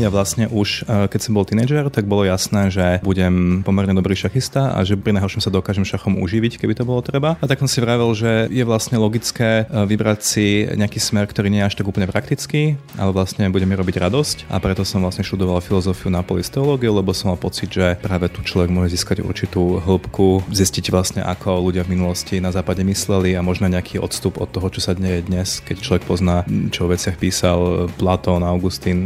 Ja vlastne už, e, keď som bol tínedžer, tak bolo jasné, že budem pomerne dobrý šachista a že pri najhoršom sa dokážem šachom uživiť, keby to bolo treba. A tak som si vravil, že je vlastne logické e, vybrať si nejaký smer, ktorý nie je až tak úplne praktický, ale vlastne bude mi robiť radosť. A preto som vlastne študoval filozofiu na polisteológiu, lebo som mal pocit, že práve tu človek môže získať určitú hĺbku, zistiť vlastne, ako ľudia v minulosti na západe mysleli a možno nejaký odstup od toho, čo sa deje dnes, keď človek pozná, čo o veciach písal Platón, Augustín,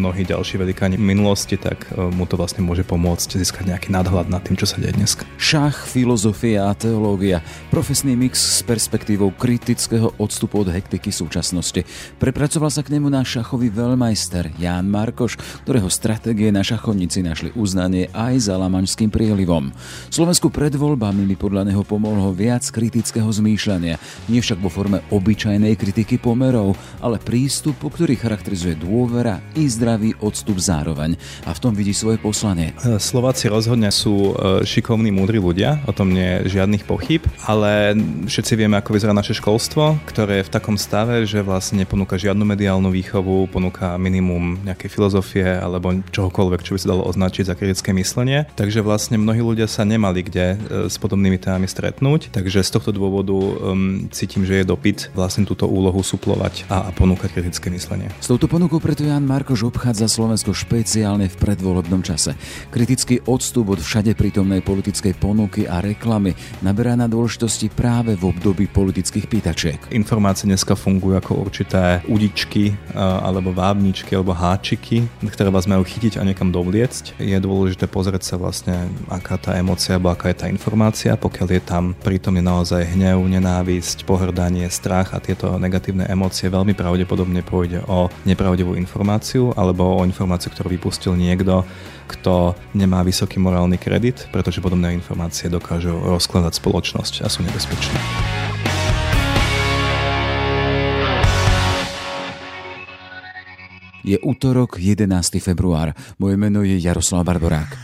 mnohí ďalší ďalší velikáni minulosti, tak e, mu to vlastne môže pomôcť získať nejaký nadhľad nad tým, čo sa deje dnes. Šach, filozofia a teológia. Profesný mix s perspektívou kritického odstupu od hektiky súčasnosti. Prepracoval sa k nemu náš šachový veľmajster Ján Markoš, ktorého stratégie na šachovnici našli uznanie aj za lamaňským prielivom. Slovensku pred voľbami mi podľa neho pomohlo viac kritického zmýšľania. Nie však vo forme obyčajnej kritiky pomerov, ale prístupu, ktorý charakterizuje dôvera i zdravý odstup zároveň a v tom vidí svoje poslanie. Slováci rozhodne sú e, šikovní, múdri ľudia, o tom nie je žiadnych pochyb, ale všetci vieme, ako vyzerá naše školstvo, ktoré je v takom stave, že vlastne neponúka žiadnu mediálnu výchovu, ponúka minimum nejakej filozofie alebo čohokoľvek, čo by sa dalo označiť za kritické myslenie. Takže vlastne mnohí ľudia sa nemali kde e, s podobnými témami stretnúť, takže z tohto dôvodu um, cítim, že je dopyt vlastne túto úlohu suplovať a, a ponúkať kritické myslenie. S touto ponukou preto Jan Markoš obchádza Slovensko špeciálne v predvolebnom čase. Kritický odstup od všade prítomnej politickej ponuky a reklamy naberá na dôležitosti práve v období politických pýtačiek. Informácie dneska fungujú ako určité udičky alebo vábničky alebo háčiky, ktoré vás majú chytiť a niekam dovliecť. Je dôležité pozrieť sa vlastne, aká tá emocia alebo aká je tá informácia, pokiaľ je tam prítomný naozaj hnev, nenávisť, pohrdanie, strach a tieto negatívne emócie veľmi pravdepodobne pôjde o nepravdivú informáciu alebo informáciu, ktorú vypustil niekto, kto nemá vysoký morálny kredit, pretože podobné informácie dokážu rozkladať spoločnosť a sú nebezpečné. Je útorok 11. február. Moje meno je Jaroslav Barborák.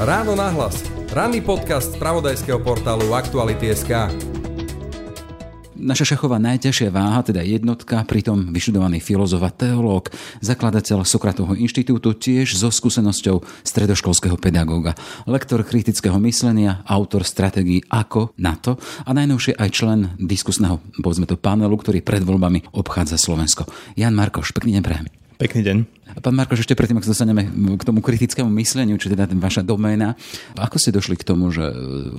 Ráno nahlas. Ranný podcast z pravodajského portálu Aktuality.sk. Naša šachová najťažšia váha, teda jednotka, pritom vyštudovaný filozof a teológ, zakladateľ Sokratovho inštitútu, tiež so skúsenosťou stredoškolského pedagóga, lektor kritického myslenia, autor stratégií ako na to a najnovšie aj člen diskusného, povedzme to, panelu, ktorý pred voľbami obchádza Slovensko. Jan Markoš, pekný deň prajem. Pekný deň. Pán Markoš, ešte predtým, ako sa dostaneme k tomu kritickému mysleniu, čo teda vaša doména, ako ste došli k tomu, že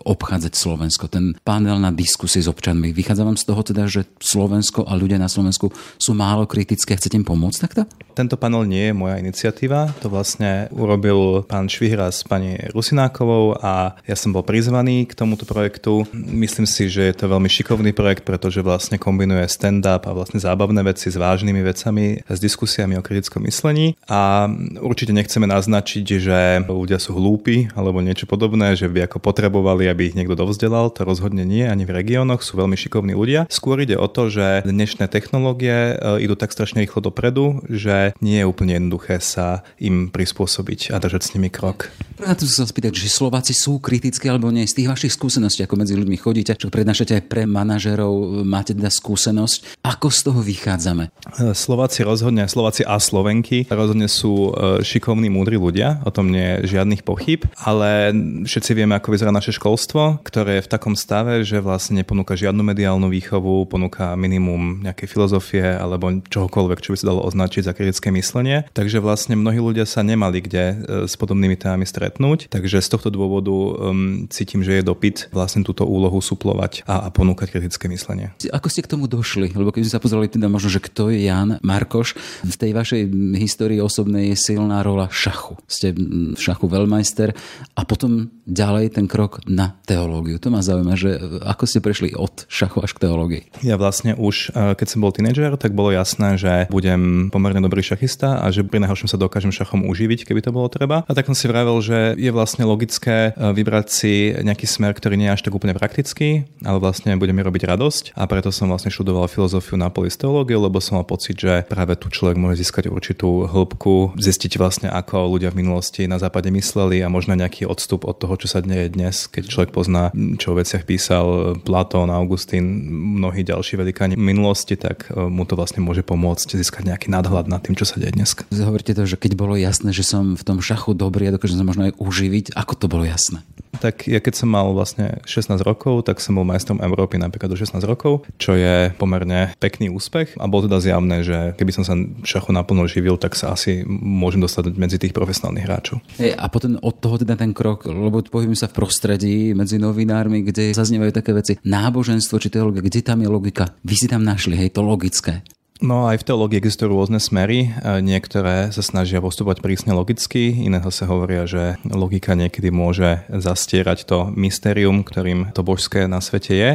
obchádzať Slovensko, ten panel na diskusie s občanmi, vychádza vám z toho teda, že Slovensko a ľudia na Slovensku sú málo kritické a chcete im pomôcť takto? Tento panel nie je moja iniciatíva, to vlastne urobil pán Švihra s pani Rusinákovou a ja som bol prizvaný k tomuto projektu. Myslím si, že je to veľmi šikovný projekt, pretože vlastne kombinuje stand-up a vlastne zábavné veci s vážnymi vecami, s diskusiami o kritickom myslení a určite nechceme naznačiť, že ľudia sú hlúpi alebo niečo podobné, že by ako potrebovali, aby ich niekto dovzdelal. To rozhodne nie, ani v regiónoch sú veľmi šikovní ľudia. Skôr ide o to, že dnešné technológie e, idú tak strašne rýchlo dopredu, že nie je úplne jednoduché sa im prispôsobiť a držať s nimi krok. Na to sa spýtať, že Slováci sú kritickí alebo nie. Z tých vašich skúseností, ako medzi ľuďmi chodíte, čo prednášate aj pre manažerov, máte teda skúsenosť. Ako z toho vychádzame? E, Slováci rozhodne, Slováci a Slovenky rozhodne sú e, šikovní, múdri ľudia, o tom nie je žiadnych pochyb, ale všetci vieme, ako vyzerá naše školstvo, ktoré je v takom stave, že vlastne neponúka žiadnu mediálnu výchovu, ponúka minimum nejakej filozofie alebo čohokoľvek, čo by sa dalo označiť za kritické myslenie. Takže vlastne mnohí ľudia sa nemali kde e, s podobnými témami stretnúť. Takže z tohto dôvodu um, cítim, že je dopyt vlastne túto úlohu suplovať a, a ponúkať kritické myslenie. Ako ste k tomu došli? Lebo keď sme sa pozreli teda možno, že kto je Jan Markoš, v tej vašej vašej histórii osobnej je silná rola šachu. Ste v šachu veľmajster a potom ďalej ten krok na teológiu. To ma zaujíma, že ako ste prešli od šachu až k teológii. Ja vlastne už, e, keď som bol tínedžer, tak bolo jasné, že budem pomerne dobrý šachista a že pri najhoršom sa dokážem šachom uživiť, keby to bolo treba. A tak som si vravel, že je vlastne logické e, vybrať si nejaký smer, ktorý nie je až tak úplne praktický, ale vlastne bude mi robiť radosť. A preto som vlastne študoval filozofiu na polisteológiu, lebo som mal pocit, že práve tu človek môže získať získať určitú hĺbku, zistiť vlastne, ako ľudia v minulosti na západe mysleli a možno nejaký odstup od toho, čo sa deje dnes, keď človek pozná, čo o veciach písal Platón, Augustín, mnohí ďalší velikáni minulosti, tak e, mu to vlastne môže pomôcť získať nejaký nadhľad nad tým, čo sa deje dnes. Hovoríte to, že keď bolo jasné, že som v tom šachu dobrý a dokážem sa možno aj uživiť, ako to bolo jasné? Tak ja keď som mal vlastne 16 rokov, tak som bol majstrom Európy napríklad do 16 rokov, čo je pomerne pekný úspech a bolo teda zjavné, že keby som sa šachu naplno živil, tak sa asi môžem dostať medzi tých profesionálnych hráčov. Hey, a potom od toho teda ten krok, lebo pohybujem sa v prostredí medzi novinármi, kde zaznievajú také veci. Náboženstvo či teológia, kde tam je logika? Vy si tam našli, hej, to logické. No aj v teológii existujú rôzne smery. Niektoré sa snažia postupovať prísne logicky, iné sa hovoria, že logika niekedy môže zastierať to mystérium, ktorým to božské na svete je.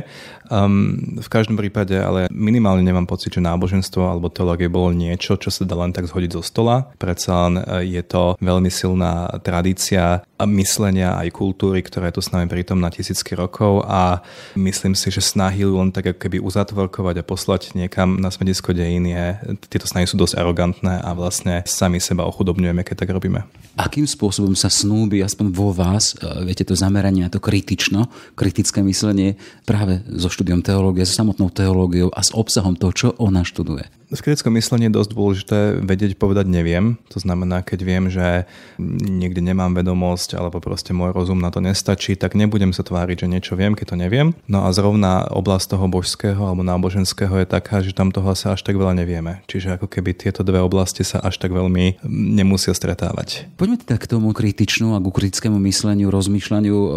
Um, v každom prípade ale minimálne nemám pocit, že náboženstvo alebo teológie bolo niečo, čo sa dá len tak zhodiť zo stola. Predsa len e, je to veľmi silná tradícia myslenia aj kultúry, ktorá je tu s nami na tisícky rokov a myslím si, že snahy len tak keby uzatvorkovať a poslať niekam na smedisko dejín je, tieto snahy sú dosť arogantné a vlastne sami seba ochudobňujeme, keď tak robíme. Akým spôsobom sa snúbi aspoň vo vás, e, viete, to zameranie na to kritično, kritické myslenie práve zo štúdiom teológie, s samotnou teológiou a s obsahom toho, čo ona študuje. V kritickom myslení je dosť dôležité vedieť povedať neviem. To znamená, keď viem, že niekde nemám vedomosť alebo proste môj rozum na to nestačí, tak nebudem sa tváriť, že niečo viem, keď to neviem. No a zrovna oblasť toho božského alebo náboženského je taká, že tam toho sa až tak veľa nevieme. Čiže ako keby tieto dve oblasti sa až tak veľmi nemusia stretávať. Poďme teda k tomu kritičnú a ku kritickému mysleniu, rozmýšľaniu. E,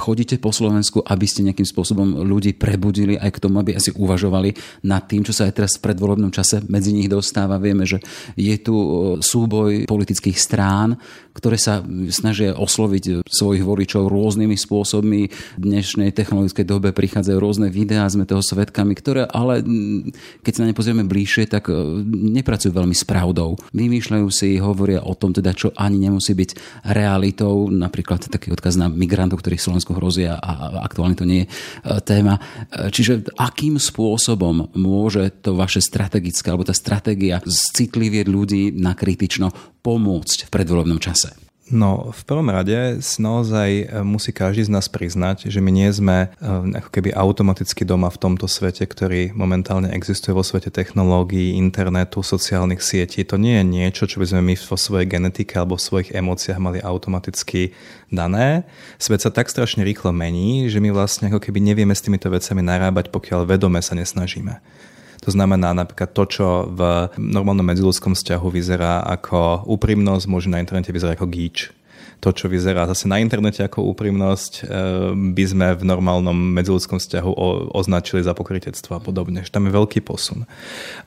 chodíte po Slovensku, aby ste nejakým spôsobom ľudí prebudili aj k tomu, aby asi uvažovali nad tým, čo sa aj teraz v predvolebnom čase medzi nich dostáva. Vieme, že je tu súboj politických strán, ktoré sa snažia osloviť svojich voličov rôznymi spôsobmi. V dnešnej technologickej dobe prichádzajú rôzne videá, sme toho svetkami, ktoré ale, keď sa na ne pozrieme bližšie, tak e, nepracujú veľmi s pravdou. Vymýšľajú si, hovoria o tom, teda, čo ani nemusí byť realitou. Napríklad taký odkaz na migrantov, ktorí Slovensku hrozia a aktuálne to nie je e, téma. E, čiže akým spôsobom môže to vaše strategické, alebo tá stratégia citlivieť ľudí na kritično pomôcť v predvolebnom čase? No, v prvom rade naozaj e, musí každý z nás priznať, že my nie sme e, ako keby automaticky doma v tomto svete, ktorý momentálne existuje vo svete technológií, internetu, sociálnych sietí. To nie je niečo, čo by sme my vo svojej genetike alebo v svojich emóciách mali automaticky dané. Svet sa tak strašne rýchlo mení, že my vlastne ako keby nevieme s týmito vecami narábať, pokiaľ vedome sa nesnažíme. To znamená napríklad to, čo v normálnom medziludskom vzťahu vyzerá ako úprimnosť, môže na internete vyzerať ako gíč to, čo vyzerá zase na internete ako úprimnosť, eh, by sme v normálnom medziludskom vzťahu označili za pokrytectvo a podobne. Že tam je veľký posun.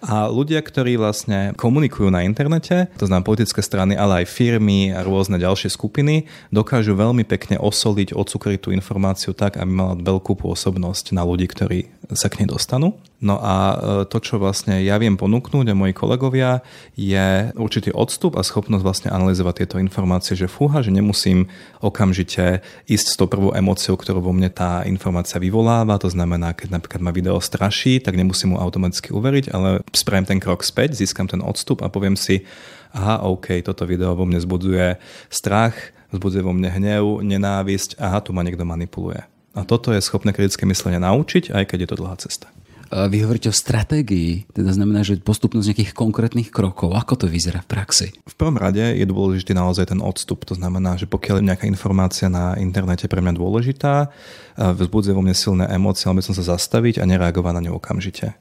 A ľudia, ktorí vlastne komunikujú na internete, to znamená politické strany, ale aj firmy a rôzne ďalšie skupiny, dokážu veľmi pekne osoliť, odsukriť tú informáciu tak, aby mala veľkú pôsobnosť na ľudí, ktorí sa k nej dostanú. No a eh, to, čo vlastne ja viem ponúknuť a moji kolegovia, je určitý odstup a schopnosť vlastne analyzovať tieto informácie, že fúha, že nemusím okamžite ísť s tou prvou emóciou, ktorú vo mne tá informácia vyvoláva. To znamená, keď napríklad ma video straší, tak nemusím mu automaticky uveriť, ale spravím ten krok späť, získam ten odstup a poviem si, aha, OK, toto video vo mne zbudzuje strach, vzbudzuje vo mne hnev, nenávisť, aha, tu ma niekto manipuluje. A toto je schopné kritické myslenie naučiť, aj keď je to dlhá cesta. Vy hovoríte o stratégii, teda znamená, že postupnosť nejakých konkrétnych krokov. Ako to vyzerá v praxi? V prvom rade je dôležitý naozaj ten odstup. To znamená, že pokiaľ je nejaká informácia na internete pre mňa dôležitá, vzbudzuje vo mne silné emócie, ale by som sa zastaviť a nereagovať na ňu okamžite.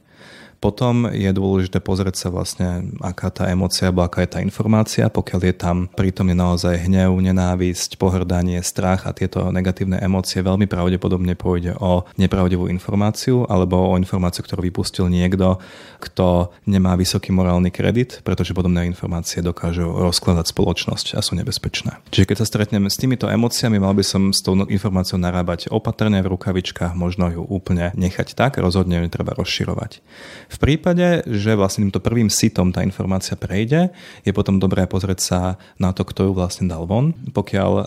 Potom je dôležité pozrieť sa vlastne, aká tá emócia alebo aká je tá informácia, pokiaľ je tam prítomne naozaj hnev, nenávisť, pohrdanie, strach a tieto negatívne emócie, veľmi pravdepodobne pôjde o nepravdivú informáciu alebo o informáciu, ktorú vypustil niekto, kto nemá vysoký morálny kredit, pretože podobné informácie dokážu rozkladať spoločnosť a sú nebezpečné. Čiže keď sa stretnem s týmito emóciami, mal by som s tou informáciou narábať opatrne v rukavičkách, možno ju úplne nechať tak, rozhodne ju treba rozširovať. V prípade, že vlastne týmto prvým sitom tá informácia prejde, je potom dobré pozrieť sa na to, kto ju vlastne dal von. Pokiaľ uh,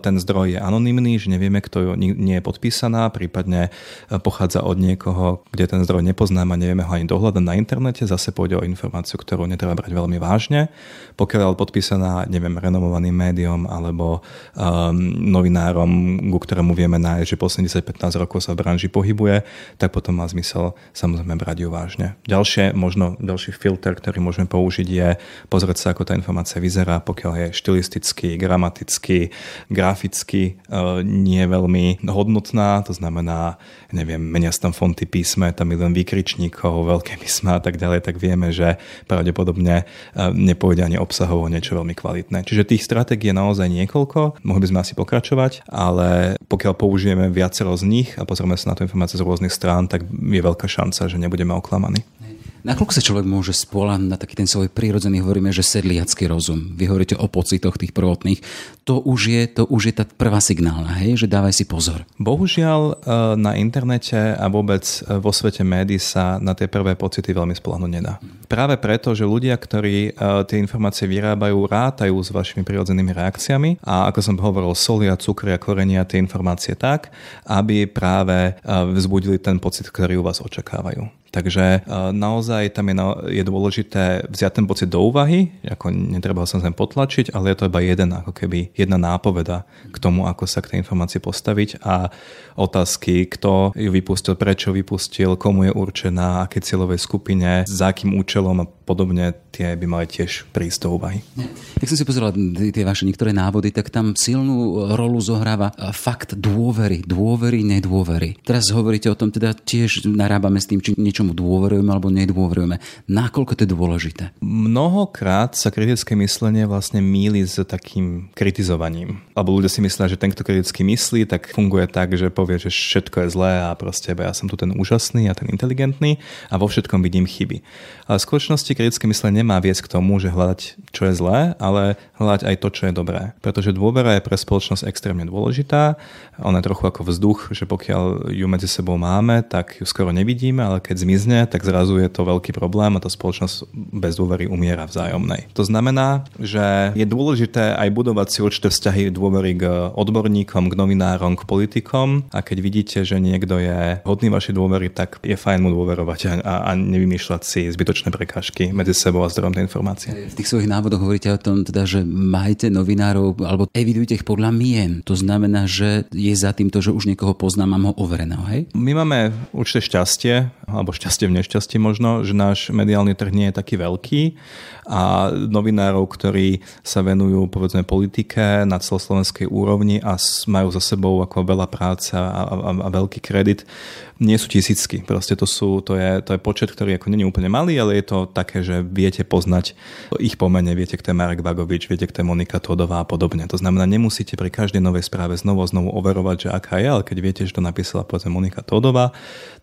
ten zdroj je anonymný, že nevieme, kto ju nie je podpísaná, prípadne uh, pochádza od niekoho, kde ten zdroj nepoznáme nevieme ho ani dohľadať na internete, zase pôjde o informáciu, ktorú netreba brať veľmi vážne. Pokiaľ podpísaná, neviem, renomovaným médium alebo um, novinárom, ku ktorému vieme nájsť, že posledných 10-15 rokov sa v branži pohybuje, tak potom má zmysel samozrejme brať ju vážne. Ďalšie, možno ďalší filter, ktorý môžeme použiť je pozrieť sa, ako tá informácia vyzerá, pokiaľ je štilisticky, gramaticky, graficky e, nie veľmi hodnotná, to znamená, neviem, menia sa tam fonty písme, tam milión výkričníkov, veľké písma a tak ďalej, tak vieme, že pravdepodobne e, nepôjde ani obsahovo niečo veľmi kvalitné. Čiže tých stratégií je naozaj niekoľko, mohli by sme asi pokračovať, ale pokiaľ použijeme viacero z nich a pozrieme sa na tú informáciu z rôznych strán, tak je veľká šanca, že nebudeme oklamaní. Nakoľko sa človek môže spolať na taký ten svoj prírodzený, hovoríme, že sedliacký rozum. Vy hovoríte o pocitoch tých prvotných. To už je, to už je tá prvá signálna, hej? že dávaj si pozor. Bohužiaľ e, na internete a vôbec e, vo svete médií sa na tie prvé pocity veľmi spolahnúť nedá. Práve preto, že ľudia, ktorí e, tie informácie vyrábajú, rátajú s vašimi prírodzenými reakciami a ako som hovoril, solia, a korenia tie informácie tak, aby práve vzbudili ten pocit, ktorý u vás očakávajú. Takže e, naozaj tam je, je dôležité vziať ten pocit do úvahy, ako netreba ho samozrejme potlačiť, ale je to iba jeden, ako keby jedna nápoveda k tomu, ako sa k tej informácii postaviť a otázky, kto ju vypustil, prečo vypustil, komu je určená, aké cieľovej skupine, za akým účelom a podobne, tie by mali tiež prísť do úvahy. Keď som si pozeral tie vaše niektoré návody, tak tam silnú rolu zohráva fakt dôvery, dôvery, nedôvery. Teraz hovoríte o tom, teda tiež narábame s tým, či niečomu dôverujeme alebo nedôverujeme. Nakoľko to je dôležité? Mnohokrát sa kritické myslenie vlastne míli s takým kritizovaním. Alebo ľudia si myslia, že ten, kto kriticky myslí, tak funguje tak, že povie, že všetko je zlé a proste ja som tu ten úžasný a ten inteligentný a vo všetkom vidím chyby. Ale v skutočnosti kritické myslenie nemá viesť k tomu, že hľadať, čo je zlé, ale hľadať aj to, čo je dobré. Pretože dôvera je pre spoločnosť extrémne dôležitá. Ona je trochu ako vzduch, že pokiaľ ju medzi sebou máme, tak ju skoro nevidíme, ale keď zmizne, tak zrazu je to veľký problém a tá spoločnosť bez dôvery umiera vzájomnej. To znamená, že je dôležité aj budovať si určité vzťahy dôvery k odborníkom, k novinárom, k politikom a keď vidíte, že niekto je hodný vašej dôvery, tak je fajn mu dôverovať a, a nevymýšľať si zbytočné prekážky medzi sebou a zdrojom tej informácie. V tých svojich návodoch hovoríte o tom, teda, že majte novinárov alebo evidujte ich podľa mien. To znamená, že je za tým to, že už niekoho poznám, mám ho overeného, hej? My máme určite šťastie, alebo šťastie v nešťastí možno, že náš mediálny trh nie je taký veľký a novinárov, ktorí sa venujú povedzme politike na celoslovenskej úrovni a majú za sebou ako veľa práce a, a, a veľký kredit, nie sú tisícky. Proste to, sú, to, je, to je počet, ktorý ako není úplne malý, ale je to také, že viete poznať ich pomene, viete, kto je Marek Vagovič, viete, kto je Monika Todová a podobne. To znamená, nemusíte pri každej novej správe znovu znovu overovať, že aká je, ale keď viete, že to napísala povedzme Monika Todová,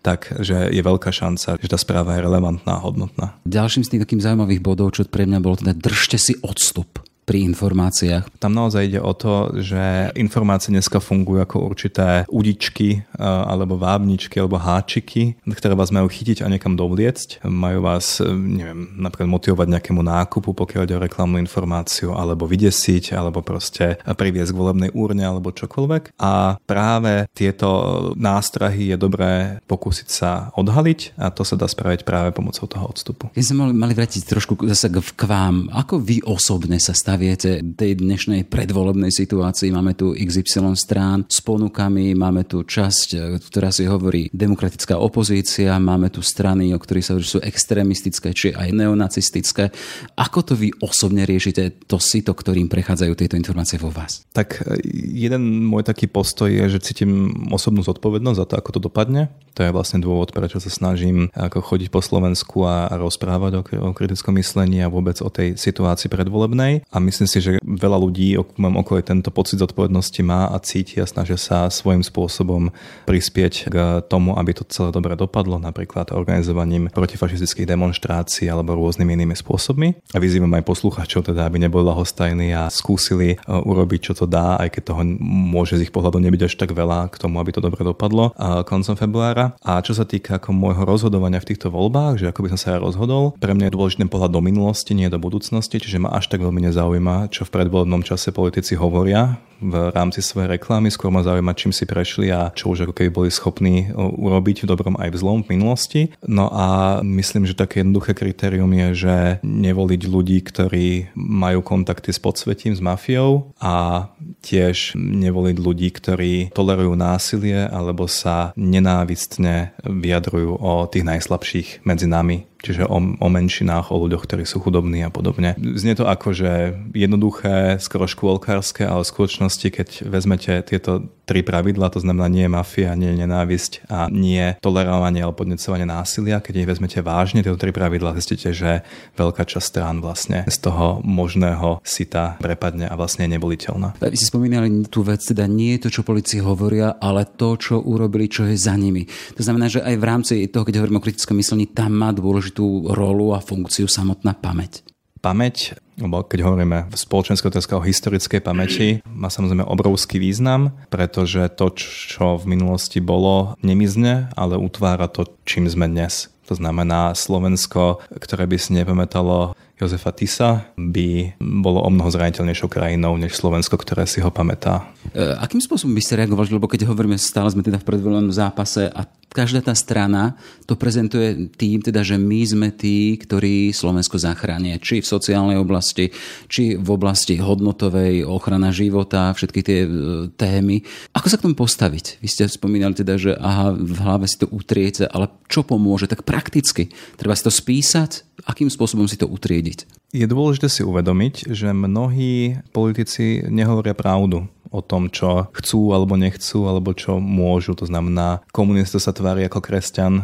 tak že je veľká šanca, že tá správa je relevantná a hodnotná. Ďalším z tých takých zaujímavých bodov, čo pre mňa bolo teda držte si odstup pri informáciách? Tam naozaj ide o to, že informácie dneska fungujú ako určité udičky alebo vábničky alebo háčiky, ktoré vás majú chytiť a niekam dovliecť. Majú vás, e, neviem, napríklad motivovať nejakému nákupu, pokiaľ ide o reklamnú informáciu, alebo vydesiť, alebo proste priviesť k volebnej úrne alebo čokoľvek. A práve tieto nástrahy je dobré pokúsiť sa odhaliť a to sa dá spraviť práve pomocou toho odstupu. Keď sme mali, mali vrátiť trošku zase k vám, ako vy osobne sa stavíte viete, tej dnešnej predvolebnej situácii. Máme tu XY strán s ponukami, máme tu časť, e, ktorá si hovorí demokratická opozícia, máme tu strany, o ktorých sa hovorí, sú extrémistické, či aj neonacistické. Ako to vy osobne riešite to sito, ktorým prechádzajú tieto informácie vo vás? Tak e, jeden môj taký postoj je, že cítim osobnú zodpovednosť za to, ako to dopadne. To je vlastne dôvod, prečo sa snažím ako chodiť po Slovensku a rozprávať o, o kritickom myslení a vôbec o tej situácii predvolebnej. A myslím si, že veľa ľudí v mojom okolí tento pocit zodpovednosti má a cíti a snažia sa svojím spôsobom prispieť k tomu, aby to celé dobre dopadlo, napríklad organizovaním protifašistických demonstrácií alebo rôznymi inými spôsobmi. A vyzývam aj poslucháčov, teda, aby neboli lahostajní a skúsili e, urobiť, čo to dá, aj keď toho môže z ich pohľadu nebyť až tak veľa k tomu, aby to dobre dopadlo e, koncom februára. A čo sa týka ako môjho rozhodovania v týchto voľbách, že ako by som sa ja rozhodol, pre mňa je dôležitý pohľad do minulosti, nie do budúcnosti, čiže ma až tak veľmi nezaujíma, čo v predvolebnom čase politici hovoria v rámci svojej reklamy, skôr ma zaujíma, čím si prešli a čo už ako keby boli schopní urobiť v dobrom aj v zlom v minulosti. No a myslím, že také jednoduché kritérium je, že nevoliť ľudí, ktorí majú kontakty s podsvetím, s mafiou a tiež nevoliť ľudí, ktorí tolerujú násilie alebo sa nenávistne vyjadrujú o tých najslabších medzi nami čiže o, o menšinách, o ľuďoch, ktorí sú chudobní a podobne. Znie to ako, že jednoduché, skoro škôlkárske, ale v skutočnosti, keď vezmete tieto tri pravidla, to znamená nie mafia, nie nenávisť a nie tolerovanie alebo podnecovanie násilia, keď ich vezmete vážne, tieto tri pravidla, zistíte, že veľká časť strán vlastne z toho možného sita prepadne a vlastne je nevoliteľná. Vy si spomínali tú vec, teda nie je to, čo policii hovoria, ale to, čo urobili, čo je za nimi. To znamená, že aj v rámci toho, keď hovoríme o kritickom myslení, tam má dôležitú dôležitú rolu a funkciu samotná pamäť? Pamäť, lebo keď hovoríme v spoločenskej otázke o historickej pamäti, má samozrejme obrovský význam, pretože to, čo v minulosti bolo, nemizne, ale utvára to, čím sme dnes. To znamená Slovensko, ktoré by si nepamätalo Jozefa Tisa, by bolo o mnoho zraniteľnejšou krajinou než Slovensko, ktoré si ho pamätá. E, akým spôsobom by ste reagovali, lebo keď hovoríme, stále sme teda v predvolenom zápase a každá tá strana to prezentuje tým, teda, že my sme tí, ktorí Slovensko zachránia. Či v sociálnej oblasti, či v oblasti hodnotovej, ochrana života, všetky tie e, témy. Ako sa k tomu postaviť? Vy ste spomínali teda, že aha, v hlave si to utriete, ale čo pomôže? Tak prakticky. Treba si to spísať? Akým spôsobom si to utriediť? Je dôležité si uvedomiť, že mnohí politici nehovoria pravdu o tom, čo chcú alebo nechcú, alebo čo môžu. To znamená, komunista sa tvári ako kresťan,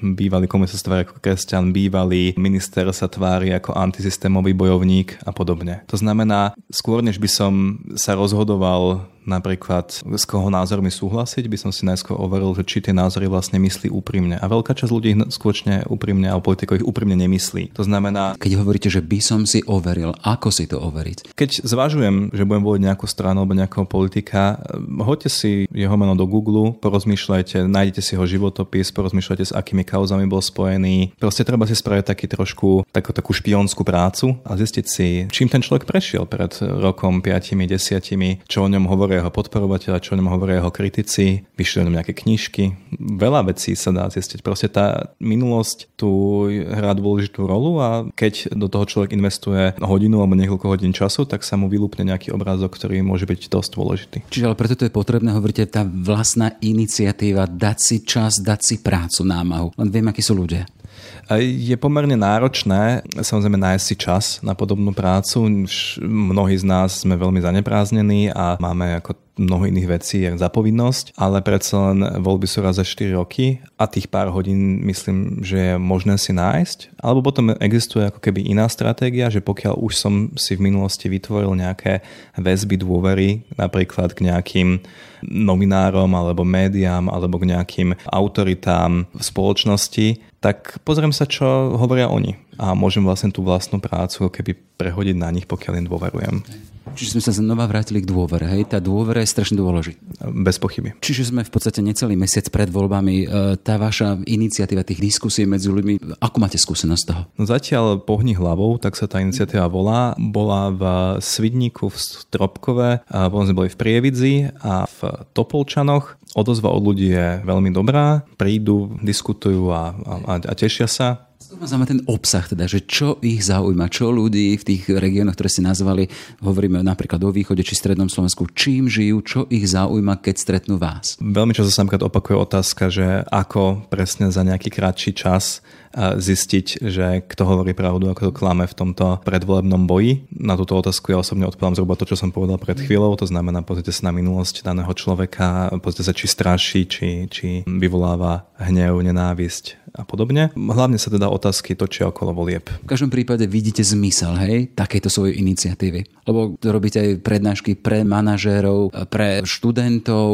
bývalý komunista sa tvári ako kresťan, bývalý minister sa tvári ako antisystémový bojovník a podobne. To znamená, skôr než by som sa rozhodoval napríklad s koho názormi súhlasiť, by som si najskôr overil, že či tie názory vlastne myslí úprimne. A veľká časť ľudí skutočne úprimne, alebo politikov ich úprimne nemyslí. To znamená... Keď hovoríte, že by som si overil, ako si to overiť? Keď zvažujem, že budem voliť nejakú stranu alebo nejakého politika, hoďte si jeho meno do Google, porozmýšľajte, nájdete si ho životopis, porozmýšľajte, s akými kauzami bol spojený. Proste treba si spraviť taký trošku takú, takú špionskú prácu a zistiť si, čím ten človek prešiel pred rokom, piatimi, desiatimi, čo o ňom hovorí hovoria jeho podporovateľa, čo o ňom hovoria jeho kritici, vyšli o nejaké knižky. Veľa vecí sa dá zistiť. Proste tá minulosť tu hrá dôležitú rolu a keď do toho človek investuje hodinu alebo niekoľko hodín času, tak sa mu vylúpne nejaký obrázok, ktorý môže byť dosť dôležitý. Čiže ale preto to je potrebné, hovoríte, tá vlastná iniciatíva, dať si čas, dať si prácu, námahu. Len viem, akí sú ľudia. Je pomerne náročné samozrejme nájsť si čas na podobnú prácu. Mnohí z nás sme veľmi zanepráznení a máme ako mnoho iných vecí je za povinnosť, ale predsa len voľby sú raz za 4 roky a tých pár hodín myslím, že je možné si nájsť. Alebo potom existuje ako keby iná stratégia, že pokiaľ už som si v minulosti vytvoril nejaké väzby dôvery, napríklad k nejakým novinárom alebo médiám alebo k nejakým autoritám v spoločnosti, tak pozriem sa, čo hovoria oni a môžem vlastne tú vlastnú prácu keby prehodiť na nich, pokiaľ im dôverujem. Čiže sme sa znova vrátili k dôvere. Hej? Tá dôvera je strašne dôležitá. Bez pochyby. Čiže sme v podstate necelý mesiac pred voľbami. E, tá vaša iniciatíva tých diskusí medzi ľuďmi, ako máte skúsenosť z toho? No zatiaľ pohni hlavou, tak sa tá iniciatíva volá. Bola v Svidníku v Stropkove, a potom sme boli v Prievidzi a v Topolčanoch. Odozva od ľudí je veľmi dobrá. Prídu, diskutujú a, a, a tešia sa. Zaujíma ten obsah, teda, že čo ich zaujíma, čo ľudí v tých regiónoch, ktoré ste nazvali, hovoríme napríklad o východe či strednom Slovensku, čím žijú, čo ich zaujíma, keď stretnú vás? Veľmi často sa opakuje otázka, že ako presne za nejaký kratší čas zistiť, že kto hovorí pravdu, ako to klame v tomto predvolebnom boji. Na túto otázku ja osobne odpovedám zhruba to, čo som povedal pred chvíľou, to znamená pozrite sa na minulosť daného človeka, pozrite sa, či straší, či, či vyvoláva hnev, nenávisť a podobne. Hlavne sa teda otázky točia okolo volieb. V každom prípade vidíte zmysel, hej, takéto svojej iniciatívy. Lebo robíte aj prednášky pre manažérov, pre študentov.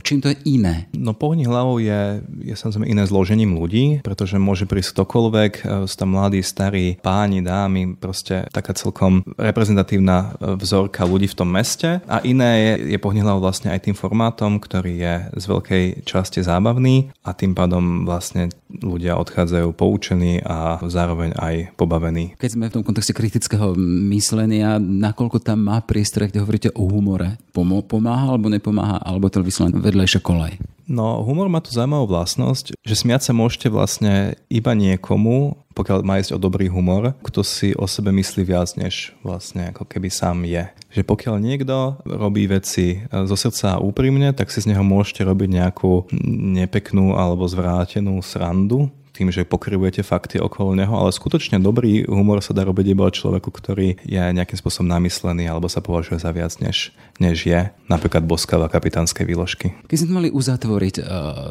Čím to je iné? No pohni hlavou je, je samozrejme iné zložením ľudí, pretože môže prísť ktokoľvek, e, sú tam mladí, starí, páni, dámy, proste taká celkom reprezentatívna e, vzorka ľudí v tom meste. A iné je, je pohni hlavou vlastne aj tým formátom, ktorý je z veľkej časti zábavný a tým pádom vlastne ľudia odchádzajú poučení a zároveň aj pobavení. Keď sme v tom kontexte kritického myslenia, nakoľko tam má priestor, kde hovoríte o humore? Pomáha alebo nepomáha, alebo to vyslovene vedlejšia kolej? No, humor má tu zaujímavú vlastnosť, že smiať sa môžete vlastne iba niekomu, pokiaľ má ísť o dobrý humor, kto si o sebe myslí viac, než vlastne ako keby sám je. Že pokiaľ niekto robí veci zo srdca úprimne, tak si z neho môžete robiť nejakú nepeknú alebo zvrátenú srandu, tým, že pokrivujete fakty okolo neho, ale skutočne dobrý humor sa dá robiť iba človeku, ktorý je nejakým spôsobom namyslený alebo sa považuje za viac, než, než je. Napríklad boskava kapitánskej výložky. Keď sme mali uzatvoriť, uh,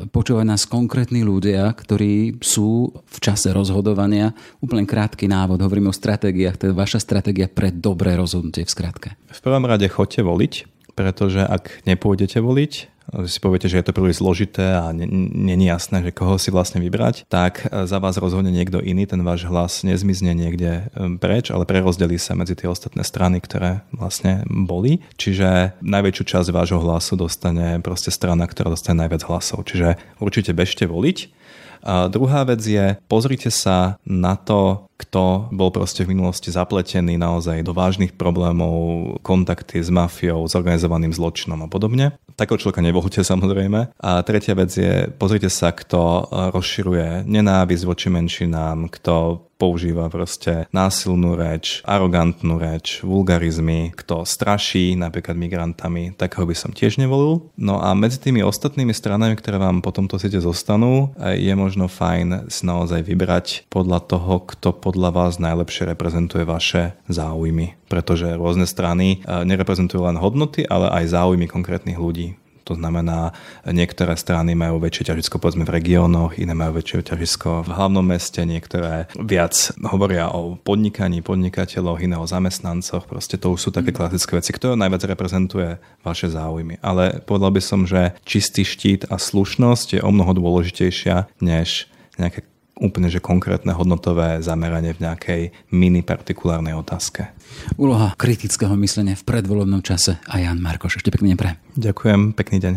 počúvať nás konkrétni ľudia, ktorí sú v čase rozhodovania. Úplne krátky návod, hovoríme o stratégiách, to je vaša stratégia pre dobré rozhodnutie v skratke. V prvom rade chodte voliť, pretože ak nepôjdete voliť, si poviete, že je to príliš zložité a není jasné, že koho si vlastne vybrať, tak e, za vás rozhodne niekto iný, ten váš hlas nezmizne niekde e, preč, ale prerozdelí sa medzi tie ostatné strany, ktoré vlastne boli. Čiže najväčšiu časť vášho hlasu dostane proste strana, ktorá dostane najviac hlasov. Čiže určite bežte voliť a druhá vec je, pozrite sa na to, kto bol proste v minulosti zapletený naozaj do vážnych problémov, kontakty s mafiou, s organizovaným zločinom a podobne. Takého človeka nevolte samozrejme. A tretia vec je, pozrite sa, kto rozširuje nenávisť voči menšinám, kto používa proste násilnú reč, arogantnú reč, vulgarizmy, kto straší napríklad migrantami, takého by som tiež nevolil. No a medzi tými ostatnými stranami, ktoré vám po tomto siete zostanú, je možno fajn si naozaj vybrať podľa toho, kto podľa vás najlepšie reprezentuje vaše záujmy. Pretože rôzne strany eh, nereprezentujú len hodnoty, ale aj záujmy konkrétnych ľudí. To znamená, niektoré strany majú väčšie ťažisko povedzme v regiónoch, iné majú väčšie ťažisko v hlavnom meste, niektoré viac hovoria o podnikaní, podnikateľoch, iné o zamestnancoch. Proste to už sú také klasické veci, ktoré najviac reprezentuje vaše záujmy. Ale povedal by som, že čistý štít a slušnosť je o mnoho dôležitejšia než nejaké úplne že konkrétne hodnotové zameranie v nejakej mini partikulárnej otázke. Úloha kritického myslenia v predvolebnom čase a Jan Markoš. Ešte pekný deň pre. Ďakujem, pekný deň.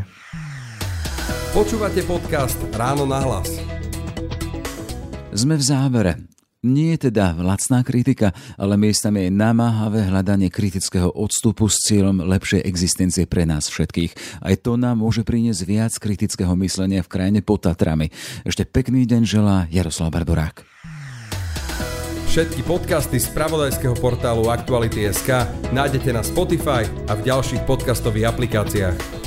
Počúvate podcast Ráno na hlas. Sme v závere. Nie je teda lacná kritika, ale miestami je namáhavé hľadanie kritického odstupu s cieľom lepšej existencie pre nás všetkých. Aj to nám môže priniesť viac kritického myslenia v krajine pod Tatrami. Ešte pekný deň želá Jaroslav Barborák. Všetky podcasty z pravodajského portálu Aktuality.sk nájdete na Spotify a v ďalších podcastových aplikáciách.